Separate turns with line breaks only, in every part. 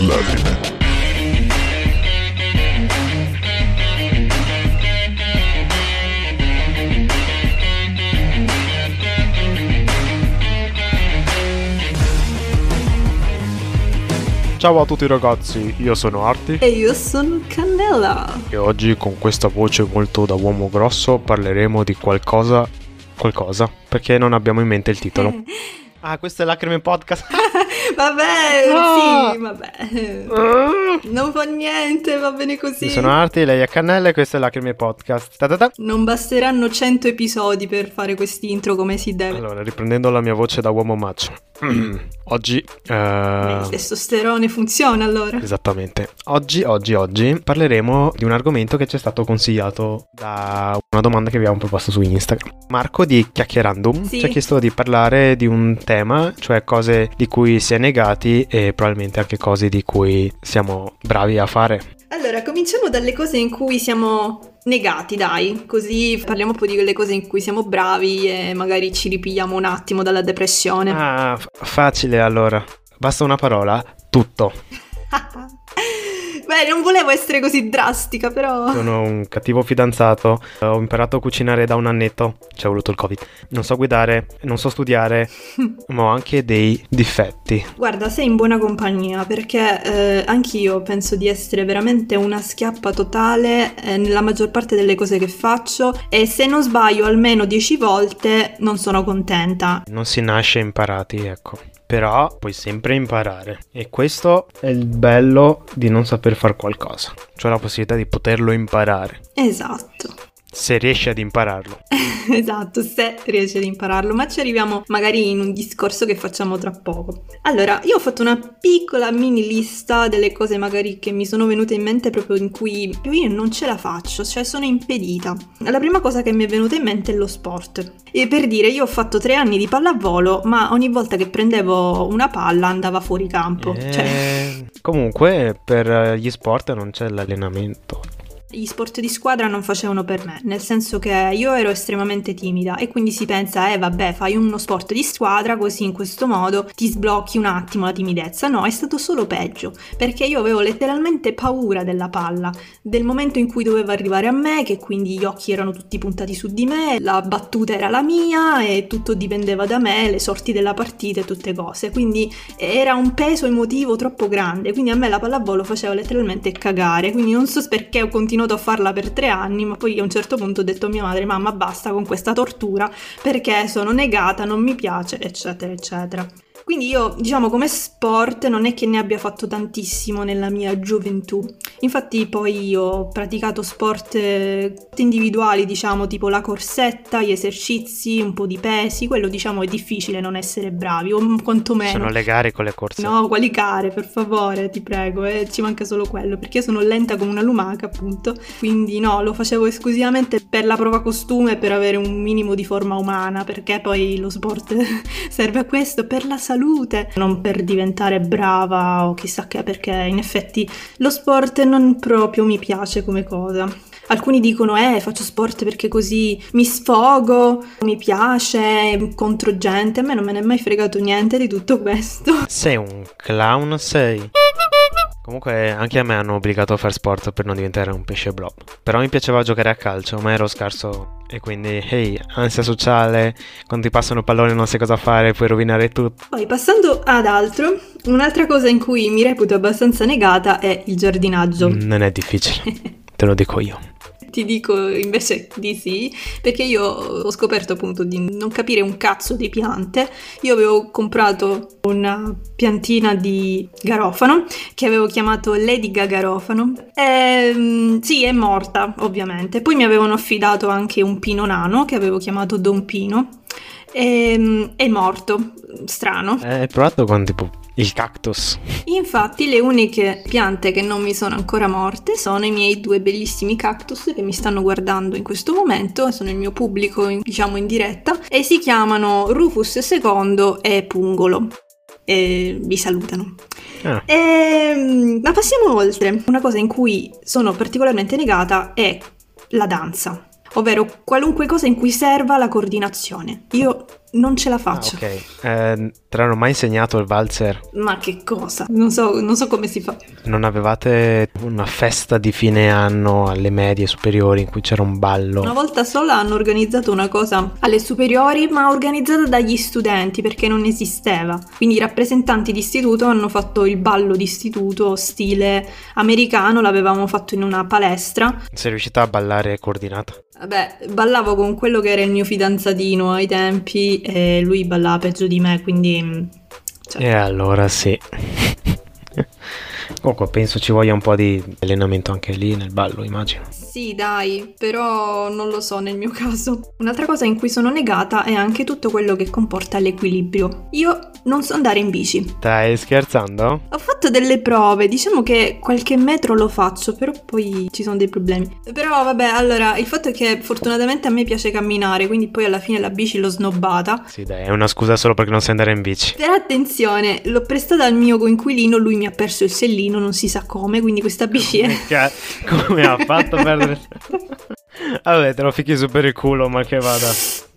Lacrime.
Ciao a tutti ragazzi, io sono Arti
E io sono Cannella.
e oggi con questa voce molto da uomo grosso parleremo di qualcosa... qualcosa, perché non abbiamo in mente il titolo. Ah, questo è Lacrime Podcast.
Vabbè,
Ah.
sì, vabbè. Non fa niente, va bene così.
Io sono Arti, lei è Cannella e questo è Lacrime Podcast. Ta ta ta.
Non basteranno 100 episodi per fare quest'intro come si deve.
Allora, riprendendo la mia voce da uomo macho. oggi... eh,
Il testosterone funziona allora.
Esattamente. Oggi, oggi, oggi parleremo di un argomento che ci è stato consigliato da una domanda che abbiamo proposto su Instagram. Marco di Chiacchierandum
Sì.
ci ha chiesto di parlare di un tema, cioè cose di cui si è negati e probabilmente anche cose di cui siamo bravi a fare.
Allora, cominciamo dalle cose in cui siamo negati, dai, così parliamo un po' di quelle cose in cui siamo bravi e magari ci ripigliamo un attimo dalla depressione.
Ah, facile allora. Basta una parola, tutto.
Beh, non volevo essere così drastica, però...
Sono un cattivo fidanzato, ho imparato a cucinare da un annetto, ci è voluto il covid. Non so guidare, non so studiare, ma ho anche dei difetti.
Guarda, sei in buona compagnia perché eh, anch'io penso di essere veramente una schiappa totale eh, nella maggior parte delle cose che faccio e se non sbaglio almeno 10 volte non sono contenta.
Non si nasce imparati, ecco. Però puoi sempre imparare. E questo è il bello di non saper fare qualcosa. Cioè la possibilità di poterlo imparare.
Esatto.
Se riesci ad impararlo.
Esatto, se riesci ad impararlo, ma ci arriviamo magari in un discorso che facciamo tra poco. Allora, io ho fatto una piccola mini lista delle cose magari che mi sono venute in mente proprio in cui io non ce la faccio, cioè sono impedita. La prima cosa che mi è venuta in mente è lo sport. E per dire, io ho fatto tre anni di pallavolo, ma ogni volta che prendevo una palla andava fuori campo. Cioè,
Eh, Comunque per gli sport non c'è l'allenamento.
Gli sport di squadra non facevano per me, nel senso che io ero estremamente timida e quindi si pensa, eh vabbè, fai uno sport di squadra così in questo modo ti sblocchi un attimo la timidezza. No, è stato solo peggio, perché io avevo letteralmente paura della palla, del momento in cui doveva arrivare a me, che quindi gli occhi erano tutti puntati su di me, la battuta era la mia e tutto dipendeva da me, le sorti della partita e tutte cose. Quindi era un peso emotivo troppo grande, quindi a me la pallavolo faceva letteralmente cagare, quindi non so perché ho continuato a farla per tre anni, ma poi a un certo punto ho detto a mia madre, mamma basta con questa tortura perché sono negata, non mi piace, eccetera, eccetera. Quindi io, diciamo, come sport non è che ne abbia fatto tantissimo nella mia gioventù. Infatti poi io ho praticato sport eh, individuali, diciamo, tipo la corsetta, gli esercizi, un po' di pesi, quello diciamo è difficile non essere bravi, o quantomeno.
Sono le gare con le corse.
No, quali care, per favore, ti prego, eh, ci manca solo quello, perché io sono lenta come una lumaca, appunto. Quindi no, lo facevo esclusivamente per la prova costume, per avere un minimo di forma umana, perché poi lo sport serve a questo, per la salute, non per diventare brava o chissà che, perché in effetti lo sport non proprio mi piace come cosa. Alcuni dicono, eh, faccio sport perché così mi sfogo, mi piace, contro gente. A me non me ne è mai fregato niente di tutto questo.
Sei un clown, sei. Comunque anche a me hanno obbligato a fare sport per non diventare un pesce blob. Però mi piaceva giocare a calcio, ma ero scarso e quindi, hey, ansia sociale, quando ti passano pallone non sai cosa fare, puoi rovinare tutto.
Poi passando ad altro, un'altra cosa in cui mi reputo abbastanza negata è il giardinaggio.
Non è difficile, te lo dico io.
Ti dico invece di sì, perché io ho scoperto appunto di non capire un cazzo di piante. Io avevo comprato una piantina di garofano che avevo chiamato Lady Gagarofano. E, mm, sì, è morta, ovviamente. Poi mi avevano affidato anche un pino nano che avevo chiamato Don Pino. E, mm, è morto, strano.
Hai provato con tipo il cactus?
Infatti le uniche piante che non mi sono ancora morte sono i miei due bellissimi cactus che mi stanno guardando in questo momento, sono il mio pubblico in- diciamo in diretta e si chiamano Rufus II e Pungolo e vi salutano.
Ah,
Ehm, ma passiamo oltre. Una cosa in cui sono particolarmente negata è la danza. ovvero qualunque cosa in cui serva la coordinazione. Io non ce la faccio.
Ah, ok. Eh, te l'hanno mai insegnato il valzer?
Ma che cosa? Non so, non so come si fa.
Non avevate una festa di fine anno alle medie superiori in cui c'era un ballo?
Una volta sola hanno organizzato una cosa alle superiori, ma organizzata dagli studenti perché non esisteva. Quindi i rappresentanti d'istituto hanno fatto il ballo d'istituto stile americano, l'avevamo fatto in una palestra.
Sei riuscita a ballare coordinata?
Vabbè, ballavo con quello che era il mio fidanzatino ai tempi e lui ballava peggio di me, quindi...
Cioè... E allora sì. Comunque penso ci voglia un po' di allenamento anche lì nel ballo, immagino.
Sì, dai, però non lo so nel mio caso. Un'altra cosa in cui sono negata è anche tutto quello che comporta l'equilibrio. Io non so andare in bici.
Stai scherzando?
Ho fatto delle prove, diciamo che qualche metro lo faccio, però poi ci sono dei problemi. Però vabbè, allora, il fatto è che fortunatamente a me piace camminare, quindi poi alla fine la bici l'ho snobbata.
Sì, dai, è una scusa solo perché non sai andare in bici.
Però attenzione, l'ho prestata al mio coinquilino, lui mi ha perso il sellino, non si sa come, quindi questa bici è...
Come ha fatto perdere... Vabbè, te lo fichi su per il culo, ma che vada.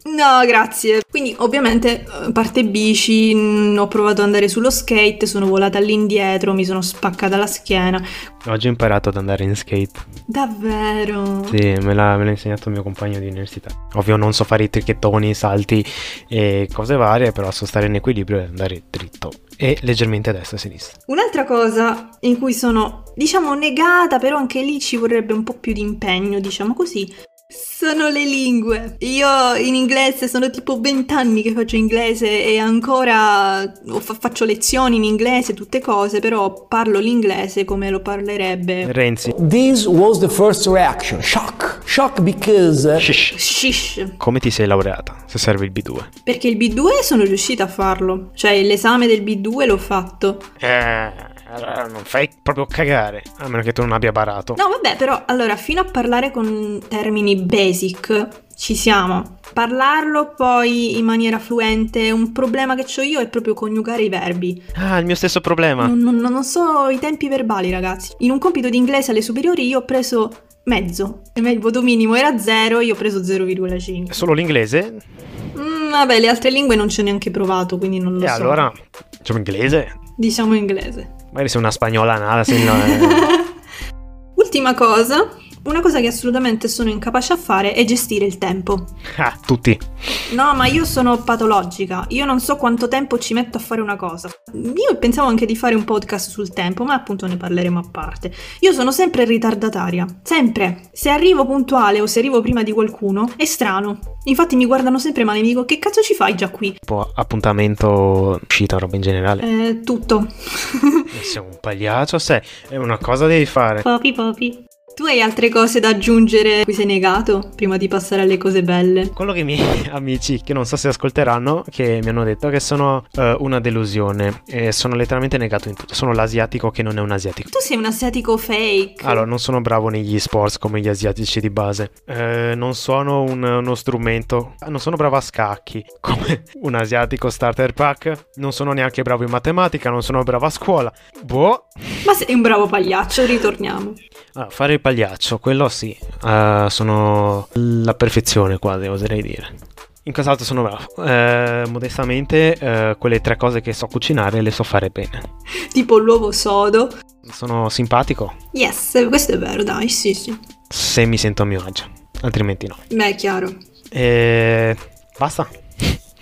No, grazie. Quindi ovviamente a parte bici, mh, ho provato ad andare sullo skate, sono volata all'indietro, mi sono spaccata la schiena.
Oggi ho imparato ad andare in skate.
Davvero?
Sì, me l'ha, me l'ha insegnato il mio compagno di università. Ovvio non so fare i tricchettoni, salti e cose varie, però so stare in equilibrio e andare dritto e leggermente a destra e a sinistra.
Un'altra cosa in cui sono, diciamo, negata, però anche lì ci vorrebbe un po' più di impegno, diciamo così, sono le lingue. Io in inglese sono tipo 20 anni che faccio inglese e ancora fa- faccio lezioni in inglese, tutte cose, però parlo l'inglese come lo parlerebbe
Renzi.
This was the first reaction. Shock. Shock because.
Shish.
Shish.
Come ti sei laureata? Se serve il B2.
Perché il B2 sono riuscita a farlo. Cioè l'esame del B2 l'ho fatto.
Eh allora non fai proprio cagare, a meno che tu non abbia barato.
No, vabbè, però allora fino a parlare con termini basic ci siamo. Parlarlo poi in maniera fluente, un problema che ho io è proprio coniugare i verbi.
Ah, il mio stesso problema.
Non, non, non so i tempi verbali, ragazzi. In un compito di inglese alle superiori io ho preso mezzo. E il voto minimo era 0, io ho preso 0,5.
Solo l'inglese?
Mm, vabbè, le altre lingue non ci ho neanche provato, quindi non lo
e
so.
E allora, diciamo inglese?
Diciamo inglese.
Magari sei una spagnola nata, sei no,
Ultima cosa, una cosa che assolutamente sono incapace a fare è gestire il tempo.
Ah, tutti.
No, ma io sono patologica. Io non so quanto tempo ci metto a fare una cosa. Io pensavo anche di fare un podcast sul tempo, ma appunto ne parleremo a parte. Io sono sempre ritardataria. Sempre. Se arrivo puntuale o se arrivo prima di qualcuno, è strano. Infatti mi guardano sempre male e mi dico che cazzo ci fai già qui?
Tipo appuntamento, uscita, roba in generale.
Eh, tutto.
sei un pagliaccio, sei. È una cosa devi fare.
Popi popi. Tu hai altre cose da aggiungere a cui sei negato prima di passare alle cose belle?
Quello che i miei amici, che non so se ascolteranno, che mi hanno detto che sono uh, una delusione e sono letteralmente negato in tutto. Sono l'asiatico che non è un asiatico.
Tu sei un asiatico fake.
Allora, non sono bravo negli sports come gli asiatici di base. Uh, non sono un, uno strumento. Non sono bravo a scacchi come un asiatico starter pack. Non sono neanche bravo in matematica. Non sono bravo a scuola. Boh.
Ma sei un bravo pagliaccio, ritorniamo.
Ah, fare il pagliaccio, quello sì, uh, sono la perfezione quasi, oserei dire. In cos'altro sono bravo? Eh, modestamente, eh, quelle tre cose che so cucinare le so fare bene.
Tipo l'uovo sodo.
Sono simpatico?
Yes, questo è vero, dai, sì, sì.
Se mi sento a mio agio, altrimenti no.
Beh, è chiaro.
E... Basta.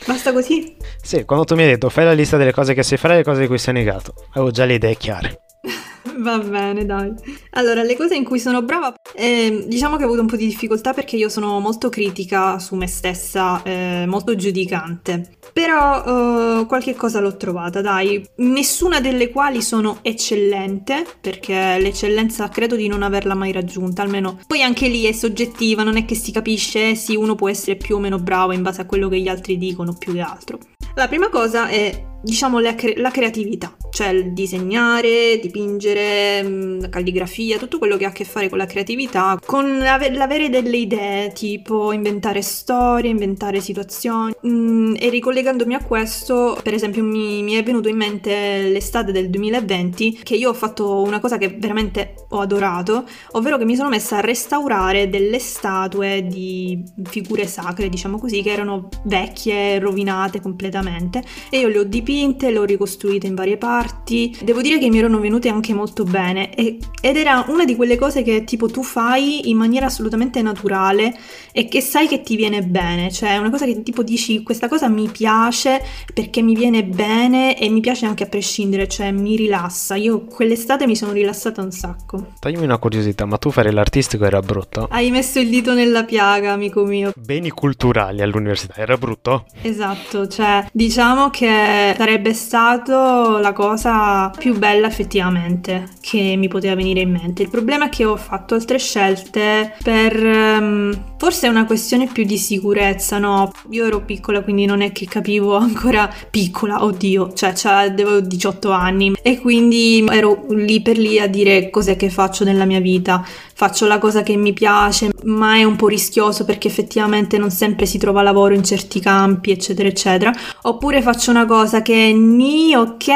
Basta così?
Sì, quando tu mi hai detto fai la lista delle cose che sai fare e le cose di cui sei negato, avevo già le idee chiare.
Va bene, dai. Allora, le cose in cui sono brava, eh, diciamo che ho avuto un po' di difficoltà perché io sono molto critica su me stessa, eh, molto giudicante. Però eh, qualche cosa l'ho trovata, dai. Nessuna delle quali sono eccellente, perché l'eccellenza credo di non averla mai raggiunta, almeno. Poi anche lì è soggettiva, non è che si capisce, sì, uno può essere più o meno bravo in base a quello che gli altri dicono, più che altro. La prima cosa è, diciamo, la, cre- la creatività. cioè il disegnare, dipingere, mh, calligrafia, tutto quello che ha a che fare con la creatività, con ave- l'avere delle idee, tipo inventare storie, inventare situazioni. Mm, e ricollegandomi a questo, per esempio, mi, mi è venuto in mente l'estate del 2020 che io ho fatto una cosa che veramente ho adorato, ovvero che mi sono messa a restaurare delle statue di figure sacre, diciamo così, che erano vecchie, rovinate completamente e io le ho dipinte, le ho ricostruite in varie parti. Devo dire che mi erano venute anche molto bene e, ed era una di quelle cose che tipo tu fai in maniera assolutamente naturale e che sai che ti viene bene, cioè è una cosa che tipo dici questa cosa mi piace perché mi viene bene e mi piace anche a prescindere, cioè mi rilassa. Io quell'estate mi sono rilassata un sacco.
Toglimi una curiosità, ma tu fare l'artistico era brutto?
Hai messo il dito nella piaga, amico mio.
Beni culturali all'università, era brutto?
Esatto, cioè diciamo che sarebbe stato la cosa più bella effettivamente che mi poteva venire in mente. Il problema è che ho fatto altre scelte per um, forse una questione più di sicurezza, no? Io ero piccola, quindi non è che capivo ancora piccola, oddio, cioè, cioè avevo 18 anni e quindi ero lì per lì a dire cos'è che faccio nella mia vita. Faccio la cosa che mi piace, ma è un po' rischioso perché effettivamente non sempre si trova lavoro in certi campi, eccetera, eccetera. Oppure faccio una cosa che ni, ok,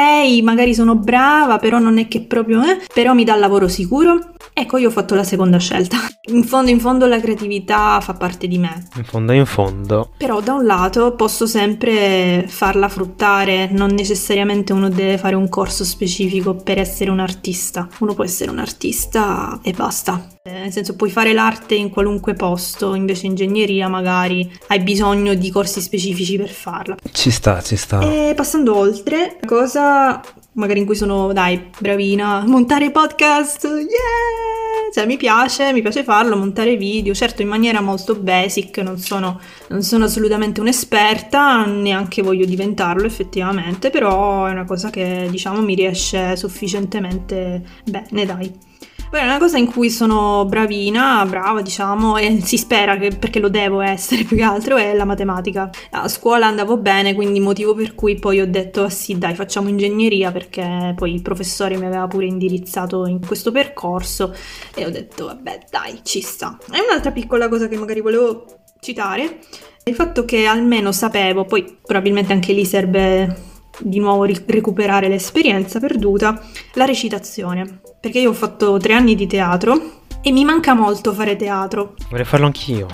magari sono brava, però non è che proprio, eh, però mi dà lavoro sicuro. Ecco, io ho fatto la seconda scelta. In fondo, in fondo la creatività fa parte di me.
In fondo, in fondo.
Però da un lato posso sempre farla fruttare, non necessariamente uno deve fare un corso specifico per essere un artista. Uno può essere un artista e basta. Nel senso, puoi fare l'arte in qualunque posto, invece ingegneria magari hai bisogno di corsi specifici per farla.
Ci sta, ci sta.
E passando oltre, cosa magari in cui sono, dai, bravina, montare podcast, yeah! Cioè mi piace, mi piace farlo, montare video, certo in maniera molto basic, non sono, non sono assolutamente un'esperta, neanche voglio diventarlo effettivamente, però è una cosa che diciamo mi riesce sufficientemente bene, dai. Poi è una cosa in cui sono bravina, brava diciamo, e si spera che, perché lo devo essere più che altro, è la matematica. A scuola andavo bene, quindi motivo per cui poi ho detto ah, sì dai facciamo ingegneria perché poi il professore mi aveva pure indirizzato in questo percorso e ho detto vabbè dai ci sta. E un'altra piccola cosa che magari volevo citare è il fatto che almeno sapevo, poi probabilmente anche lì serve di nuovo recuperare l'esperienza perduta, la recitazione. Perché io ho fatto tre anni di teatro e mi manca molto fare teatro.
Vorrei farlo anch'io.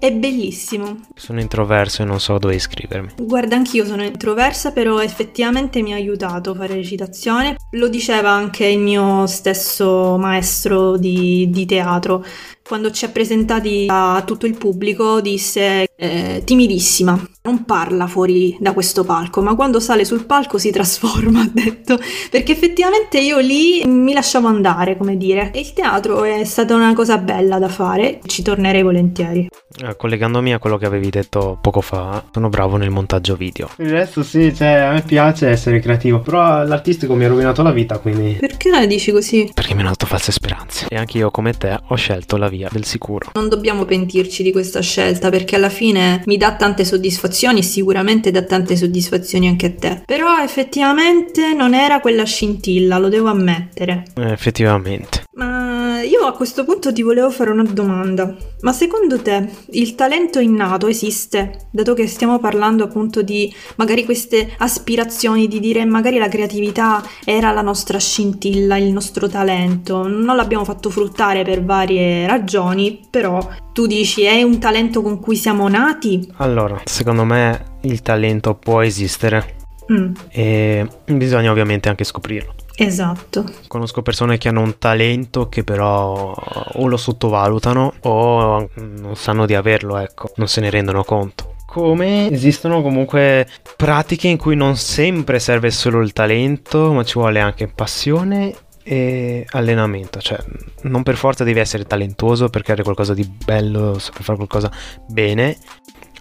È bellissimo.
Sono introverso e non so dove iscrivermi.
Guarda, anch'io sono introversa, però effettivamente mi ha aiutato a fare recitazione. Lo diceva anche il mio stesso maestro di, di teatro. Quando ci ha presentati a tutto il pubblico disse eh, timidissima, non parla fuori da questo palco, ma quando sale sul palco si trasforma, ha detto, perché effettivamente io lì mi lasciavo andare, come dire, e il teatro è stata una cosa bella da fare, ci tornerei volentieri.
Eh, collegandomi a quello che avevi detto poco fa, sono bravo nel montaggio video.
Il resto sì, cioè a me piace essere creativo, però l'artistico mi ha rovinato la vita, quindi...
Perché la dici così?
Perché mi hanno dato false speranze. E anche io come te ho scelto la via del sicuro.
Non dobbiamo pentirci di questa scelta perché alla fine mi dà tante soddisfazioni e sicuramente dà tante soddisfazioni anche a te. Però effettivamente non era quella scintilla, lo devo ammettere.
Eh, effettivamente.
Ma io a questo punto ti volevo fare una domanda. Ma secondo te il talento innato esiste? Dato che stiamo parlando appunto di magari queste aspirazioni di dire magari la creatività era la nostra scintilla, il nostro talento. Non l'abbiamo fatto fruttare per varie ragioni, però tu dici è un talento con cui siamo nati?
Allora, secondo me il talento può esistere.
Mm.
E bisogna ovviamente anche scoprirlo.
Esatto.
Conosco persone che hanno un talento che però o lo sottovalutano o non sanno di averlo, ecco, non se ne rendono conto. Come esistono comunque pratiche in cui non sempre serve solo il talento, ma ci vuole anche passione e allenamento, cioè non per forza devi essere talentuoso per creare qualcosa di bello, per fare qualcosa bene.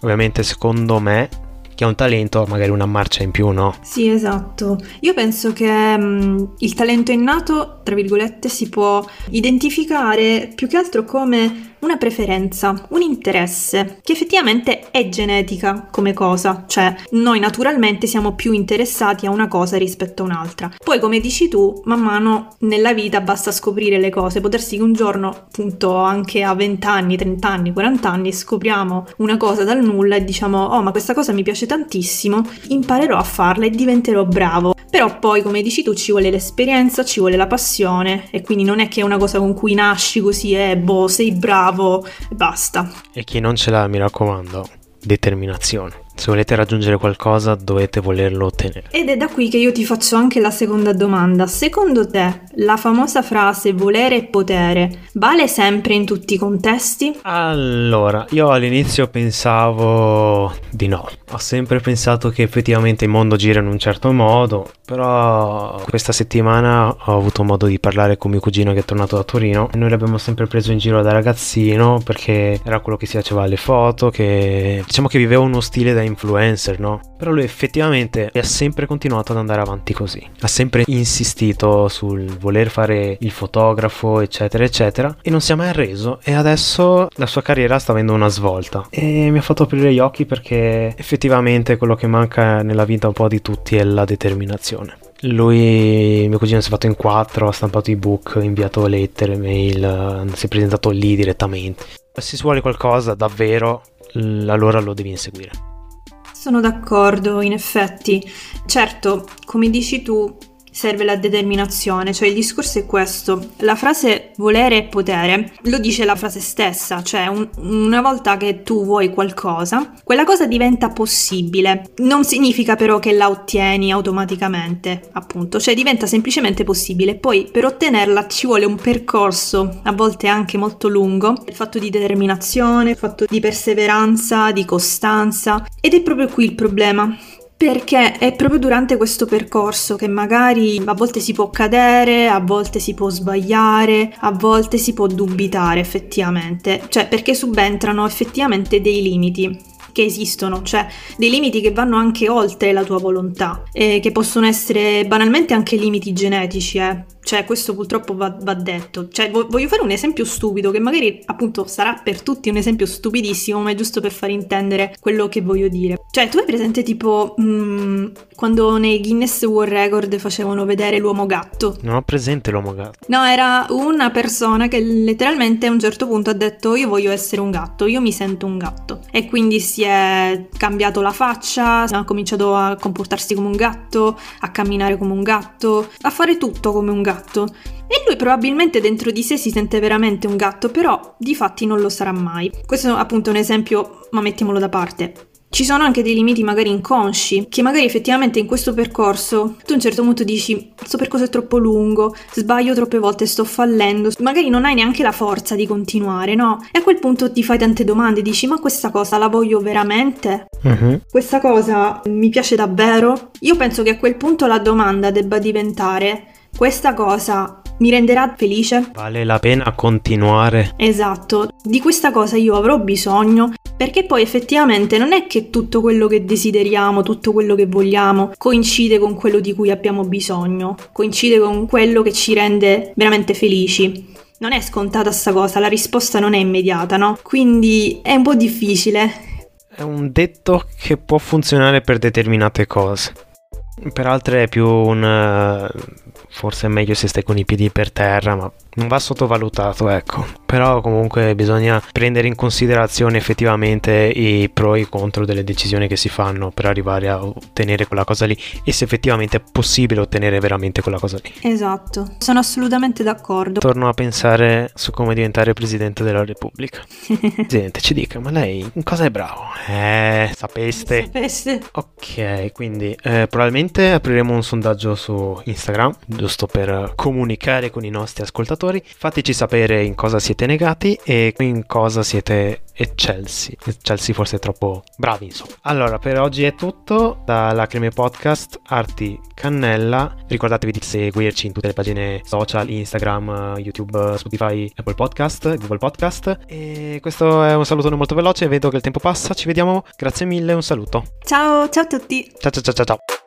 Ovviamente secondo me chi ha un talento magari una marcia in più, no?
Sì, esatto. Io penso che um, il talento innato, tra virgolette, si può identificare più che altro come una preferenza, un interesse, che effettivamente è genetica come cosa, cioè noi naturalmente siamo più interessati a una cosa rispetto a un'altra. Poi come dici tu, man mano nella vita basta scoprire le cose, potersi che un giorno, appunto anche a 20 anni, 30 anni, 40 anni, scopriamo una cosa dal nulla e diciamo oh ma questa cosa mi piace tantissimo, imparerò a farla e diventerò bravo. Però poi, come dici tu, ci vuole l'esperienza, ci vuole la passione e quindi non è che è una cosa con cui nasci così e eh, boh, sei bravo e basta.
E chi non ce l'ha, mi raccomando, determinazione. Se volete raggiungere qualcosa dovete volerlo ottenere.
Ed è da qui che io ti faccio anche la seconda domanda. Secondo te la famosa frase volere e potere vale sempre in tutti i contesti?
Allora, io all'inizio pensavo di no. Ho sempre pensato che effettivamente il mondo gira in un certo modo, però questa settimana ho avuto modo di parlare con mio cugino che è tornato da Torino e noi l'abbiamo sempre preso in giro da ragazzino perché era quello che si faceva alle foto, che diciamo che viveva uno stile da influencer, no? Però lui effettivamente ha sempre continuato ad andare avanti così. Ha sempre insistito sul voler fare il fotografo, eccetera, eccetera, e non si è mai arreso. E adesso la sua carriera sta avendo una svolta. E mi ha fatto aprire gli occhi perché effettivamente quello che manca nella vita un po' di tutti è la determinazione. Lui, mio cugino, si è fatto in quattro, ha stampato ebook, inviato lettere, mail, si è presentato lì direttamente. Se si vuole qualcosa davvero, allora lo devi inseguire.
Sono d'accordo, in effetti. Certo, come dici tu, serve la determinazione, cioè il discorso è questo, la frase volere e potere lo dice la frase stessa, cioè un, una volta che tu vuoi qualcosa, quella cosa diventa possibile, non significa però che la ottieni automaticamente, appunto, cioè diventa semplicemente possibile, poi per ottenerla ci vuole un percorso, a volte anche molto lungo, fatto di determinazione, fatto di perseveranza, di costanza, ed è proprio qui il problema perché è proprio durante questo percorso che magari a volte si può cadere, a volte si può sbagliare, a volte si può dubitare effettivamente, cioè perché subentrano effettivamente dei limiti che esistono, cioè dei limiti che vanno anche oltre la tua volontà, e che possono essere banalmente anche limiti genetici, eh. Cioè, questo purtroppo va, va detto. Cioè, voglio fare un esempio stupido, che magari appunto sarà per tutti un esempio stupidissimo, ma è giusto per far intendere quello che voglio dire. Cioè, tu hai presente tipo mh, mm, quando nei Guinness World Record facevano vedere l'uomo gatto?
Non ho presente l'uomo gatto.
No, era una persona che letteralmente a un certo punto ha detto io voglio essere un gatto, io mi sento un gatto. E quindi si è cambiato la faccia, ha cominciato a comportarsi come un gatto, a camminare come un gatto, a fare tutto come un gatto gatto. E lui probabilmente dentro di sé si sente veramente un gatto, però di fatti non lo sarà mai. Questo è appunto un esempio, ma mettiamolo da parte. Ci sono anche dei limiti magari inconsci, che magari effettivamente in questo percorso tu a un certo punto dici questo percorso è troppo lungo, sbaglio troppe volte, sto fallendo, magari non hai neanche la forza di continuare, no? E a quel punto ti fai tante domande, dici ma questa cosa la voglio veramente? Uh-huh. Questa cosa mi piace davvero? Io penso che a quel punto la domanda debba diventare questa cosa mi renderà felice?
Vale la pena continuare?
Esatto, di questa cosa io avrò bisogno perché poi effettivamente non è che tutto quello che desideriamo, tutto quello che vogliamo coincide con quello di cui abbiamo bisogno, coincide con quello che ci rende veramente felici. Non è scontata sta cosa, la risposta non è immediata, no? Quindi è un po' difficile.
È un detto che può funzionare per determinate cose. Per altre è più un... Uh, forse è meglio se stai con i piedi per terra, ma non va sottovalutato, ecco. Però comunque bisogna prendere in considerazione effettivamente i pro e i contro delle decisioni che si fanno per arrivare a ottenere quella cosa lì e se effettivamente è possibile ottenere veramente quella cosa lì.
Esatto, sono assolutamente d'accordo.
Torno a pensare su come diventare presidente della Repubblica. Presidente, ci dica, ma lei in cosa è bravo? Eh, sapeste.
Sapeste.
Ok, quindi eh, probabilmente apriremo un sondaggio su Instagram, giusto per comunicare con i nostri ascoltatori ascoltatori. Fateci sapere in cosa siete negati e in cosa siete eccelsi. Eccelsi forse è troppo bravi, insomma. Allora, per oggi è tutto. Da Lacrime Podcast, Arti Cannella. Ricordatevi di seguirci in tutte le pagine social, Instagram, YouTube, Spotify, Apple Podcast, Google Podcast. E questo è un saluto molto veloce. Vedo che il tempo passa. Ci vediamo. Grazie mille. Un saluto.
Ciao, ciao a tutti.
Ciao ciao ciao ciao. ciao.